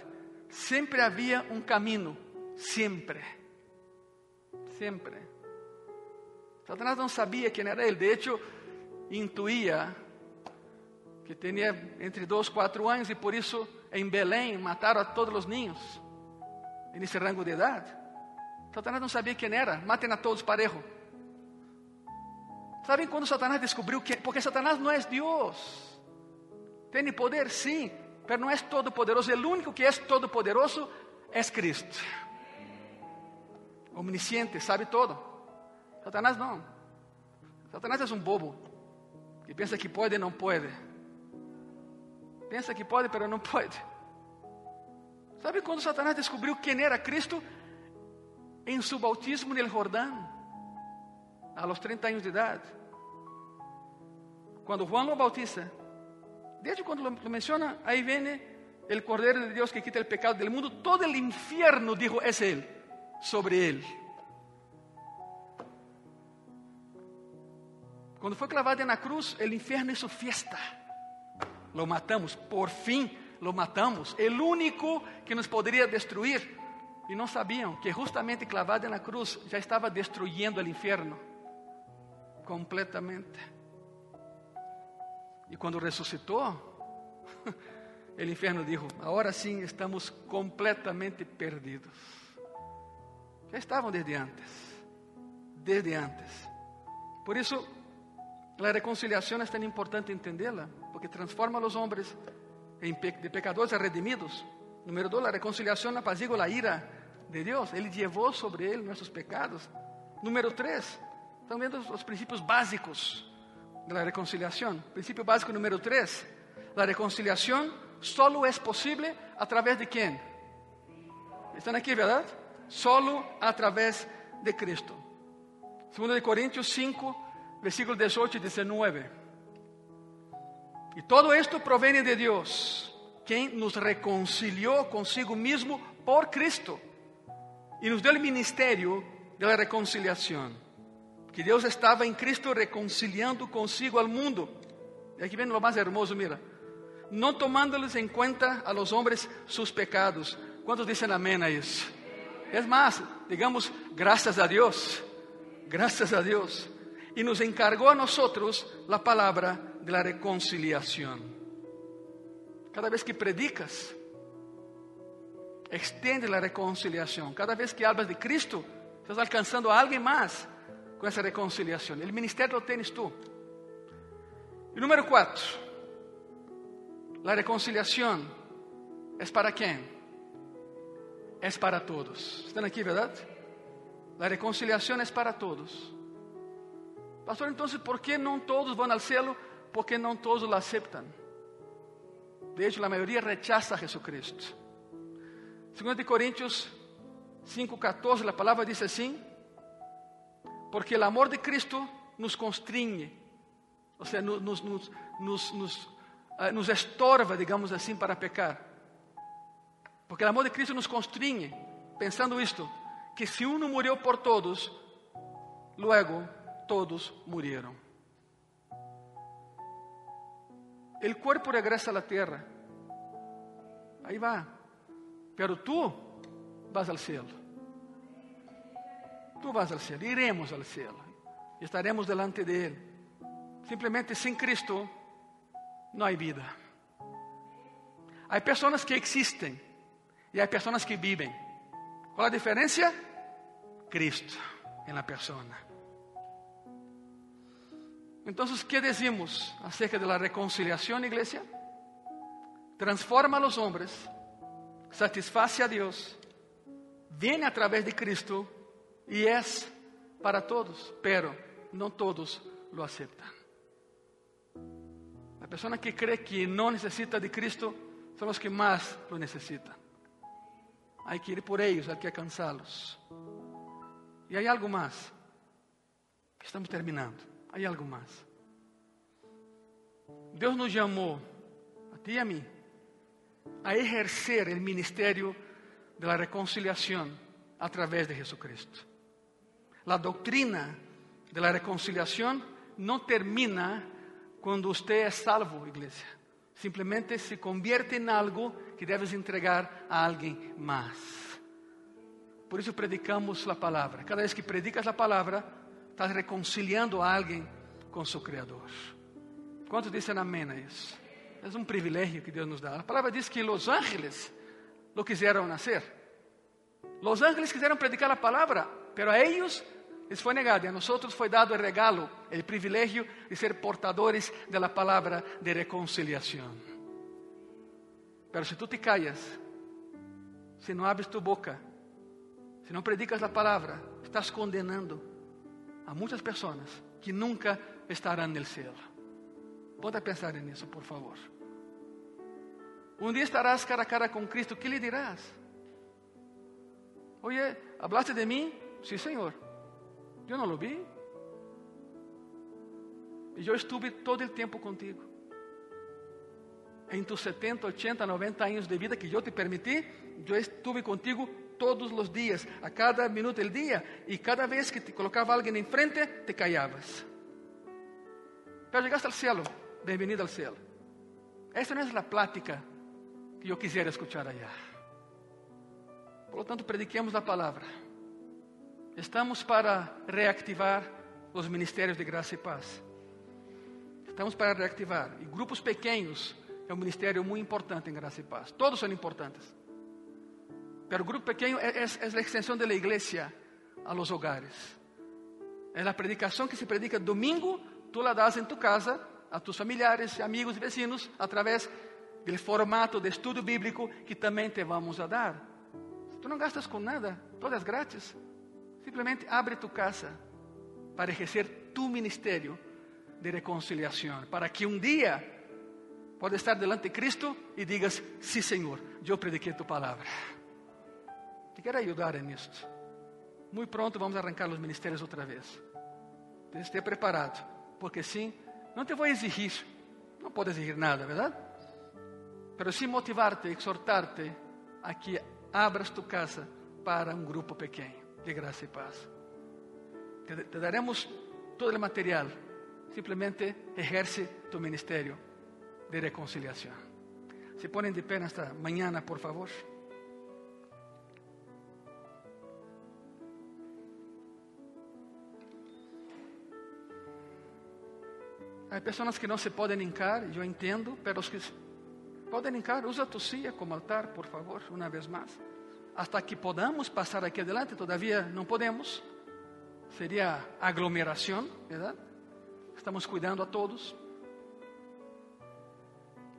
siempre había un camino, siempre, siempre. Satanás não sabia quem era ele, de hecho, intuía que tinha entre dois e quatro anos e por isso em Belém mataram a todos os ninhos nesse rango de idade. Satanás não sabia quem era, matem a todos parejo. Sabem quando Satanás descobriu que, porque Satanás não é Deus, tem poder sim, mas não é todo poderoso. O único que é todo poderoso é Cristo, omnisciente, sabe todo. Satanás não. Satanás é um bobo E pensa que pode não pode. Pensa que pode, mas não pode. Sabe quando Satanás descobriu quem era Cristo? Em seu bautismo no Jordão, a los 30 anos de idade. Quando Juan lo bautiza, desde quando lo, menciona, aí vem el Cordero de Dios que quita el pecado del mundo, todo el infierno, dijo, es Él, sobre Él. Quando foi clavado na cruz, el infierno hizo fiesta. Lo matamos, por fim lo matamos. El único que nos poderia destruir. E não sabiam que justamente clavado na cruz já estava destruyendo o infierno completamente. E quando ressuscitou, o inferno dijo, agora sim estamos completamente perdidos. Já estavam desde antes, desde antes. Por isso, a reconciliação é tão importante entendê-la, porque transforma os homens de pecadores redimidos. Número dois, a reconciliação apazigua a ira de Deus. Ele levou sobre ele nossos pecados. Número três, estão vendo os princípios básicos da reconciliação. Princípio básico número três, a reconciliação solo é possível a través de quem? Estão aqui, verdade? Solo a través de Cristo. 2 de Coríntios 5, versículo 18 e 19. E todo esto proviene de Deus, quem nos reconciliou consigo mesmo por Cristo e nos deu o ministério da reconciliação. Que Deus estava em Cristo reconciliando consigo ao mundo. E aqui vem o mais hermoso, mira no tomándoles en cuenta a los hombres sus pecados. ¿Cuántos dicen amén a eso? Es más, digamos, gracias a Dios, gracias a Dios. Y nos encargó a nosotros la palabra de la reconciliación. Cada vez que predicas, extiende la reconciliación. Cada vez que hablas de Cristo, estás alcanzando a alguien más con esa reconciliación. El ministerio lo tienes tú. Y número cuatro. La reconciliación es para quién? Es para todos. ¿Están aquí, verdad? La reconciliación es para todos. Pastor, entonces, ¿por qué no todos van al cielo? Porque no todos lo aceptan. De hecho, la mayoría rechaza a Jesucristo. 2 Corintios 5:14, la palabra dice así: Porque el amor de Cristo nos constriñe, o sea, nos, nos, nos, nos uh, nos estorva, digamos assim, para pecar. Porque o amor de Cristo nos constringe, pensando isto, que se um morreu por todos, luego todos murieron. El cuerpo regresa a la tierra. Ahí va. Pero tú vas al cielo. Tú vas al cielo. Iremos al cielo. Estaremos delante de Él. Simplesmente sin Cristo não há vida. Há pessoas que existem e há pessoas que vivem. Qual a diferença? Cristo em la persona. Então, que decimos acerca de la reconciliação, igreja? Transforma a los hombres, satisface a Deus, vem a través de Cristo e é para todos, pero não todos lo aceptan. Personas que creen que no necesita de Cristo son los que más lo necesitan. Hay que ir por ellos, hay que alcanzarlos. Y hay algo más. Estamos terminando. Hay algo más. Deus nos chamou, a ti e a mim, a exercer o ministério da reconciliação através de Jesucristo. A doutrina da reconciliação não termina quando você é salvo, igreja. Simplesmente se convierte em algo que deves entregar a alguém mais. Por isso predicamos a palavra. Cada vez que predicas a palavra, estás reconciliando alguém com seu Criador. Quantos dizem amém a isso? É um privilégio que Deus nos dá. A palavra diz que os ángeles lo quiseram nascer. Os ángeles quiseram predicar a palavra, pero a eles les foi negado e a nós foi dado o regalo, o privilégio de ser portadores da palavra de reconciliação. Pero se tu te callas, se não abres tu boca, se não predicas a palavra, estás condenando a muitas pessoas que nunca estarão no céu. Ponte a pensar nisso, por favor. Um dia estarás cara a cara com Cristo, que lhe dirás? Oye, ¿hablaste de mim? Sí, Senhor. Eu não lo vi. E eu estuve todo o tempo contigo. Em tus 70, 80, 90 anos de vida que eu te permiti, eu estuve contigo todos os dias, a cada minuto do dia, e cada vez que te colocava alguém em frente, te callabas. Pero al cielo, bienvenido al cielo. Esta não é a plática que eu quisiera escuchar allá. Por lo tanto, prediquemos a palavra. Estamos para reactivar os ministérios de graça e paz. Estamos para reactivar. E grupos pequenos é um ministério muito importante em graça e paz. Todos são importantes. Pero grupo pequeno é, é, é a extensão da igreja a los hogares. É a predicação que se predica domingo, tu la das em tu casa a tus familiares, amigos e vecinos através do formato de estudo bíblico que também te vamos a dar. Tu não gastas com nada, todas grátis. Simplesmente abre tu casa para exercer tu ministério de reconciliação, para que um dia pode estar delante de Cristo e digas: sí, Senhor, eu prediquei tu palavra. Te quero ajudar nisso. Muito pronto vamos arrancar os ministérios outra vez. Esteja preparado, porque sim, não te vou exigir, não pode exigir nada, verdade? Pero sim motivar-te, exortar-te a que abras tu casa para um grupo pequeno de graça e paz. Te, te daremos todo o material, simplesmente ejerce tu ministério de reconciliação. Se ponem de pé nesta manhã, por favor. Há pessoas que não se podem hincar, eu entendo, mas os que podem hincar, usa tu silla como altar, por favor, uma vez mais. Hasta que podamos passar aqui adelante, todavia não podemos. Seria aglomeração, verdade? Estamos cuidando a todos.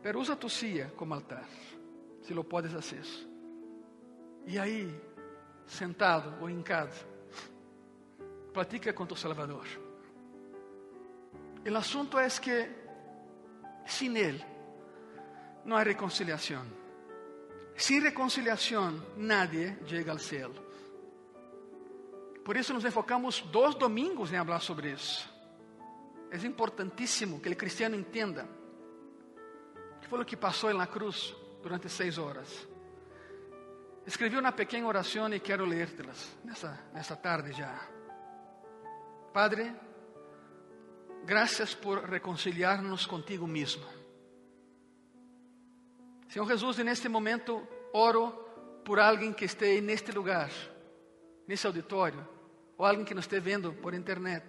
Pero usa tu silla como altar, se lo puedes hacer. E aí, sentado ou hincado, platica com tu Salvador. O assunto é que sin Él não há reconciliação. Sin reconciliação, nadie chega ao céu. Por isso nos enfocamos dois domingos em falar sobre isso. É importantíssimo que o cristiano entenda que foi o que passou na cruz durante seis horas. Escrevi uma pequena oração e quero ler-te-las nessa, nessa tarde já. Padre, graças por reconciliar-nos contigo mesmo. Senhor Jesus, neste momento oro por alguém que esteja neste lugar, nesse auditório, ou alguém que nos esteja vendo por internet.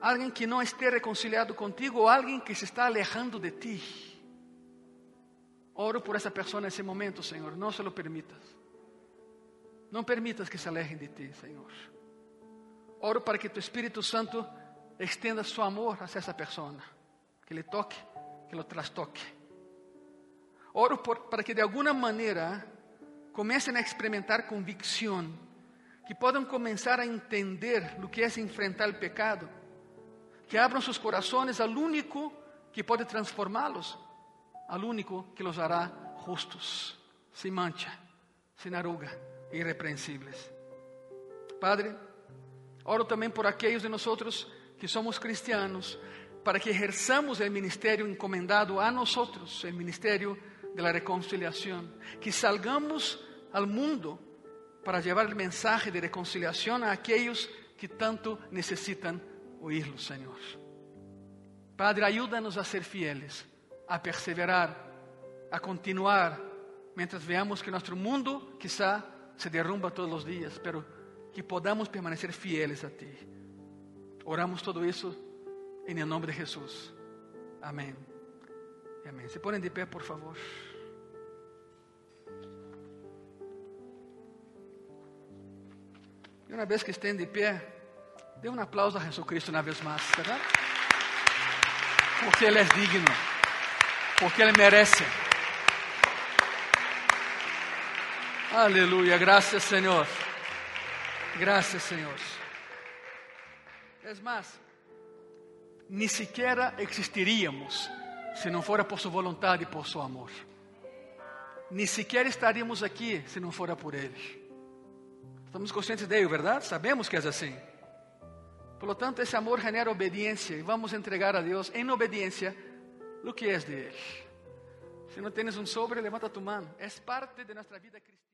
Alguém que não esteja reconciliado contigo, ou alguém que se está alejando de ti. Oro por essa pessoa nesse momento, Senhor. Não se lo permitas. Não permitas que se alejem de ti, Senhor. Oro para que tu Espírito Santo estenda seu amor a essa pessoa, que lhe toque que lo trastoque. Oro por, para que de alguma maneira comecem a experimentar convicção, que possam começar a entender o que é enfrentar o pecado, que abram seus corações ao único que pode transformá-los, ao único que los hará justos, sem mancha, sem arruga, irrepreensíveis. Padre, oro também por aqueles de nós que somos cristianos, para que ejerzamos o ministério encomendado a nós, o ministério de la reconciliação, que salgamos ao mundo para levar o mensaje de reconciliação a aqueles que tanto necessitam oírlo, Senhor. Padre, ajuda-nos a ser fieles, a perseverar, a continuar, mientras veamos que nosso mundo quizá se derrumba todos os dias, pero que podamos permanecer fieles a Ti. Oramos todo isso em nome de Jesus. Amém. Amém. Se põem de pé, por favor. E uma vez que estén de pé, dê um aplauso a Jesus Cristo uma vez mais, verdade? Porque Ele é digno, porque Ele merece. Aleluia, graças Senhor. Graças Senhor. É mais, ni siquiera existiríamos se não fora por sua vontade e por seu amor. Ni siquiera estaríamos aqui se não fora por Ele. Estamos conscientes de ello, verdade? Sabemos que é assim. Por tanto, esse amor genera obediência e vamos entregar a Deus em obediência o que é de Ele. Se não tens um sobre, levanta tu mano. É parte de nossa vida cristiana.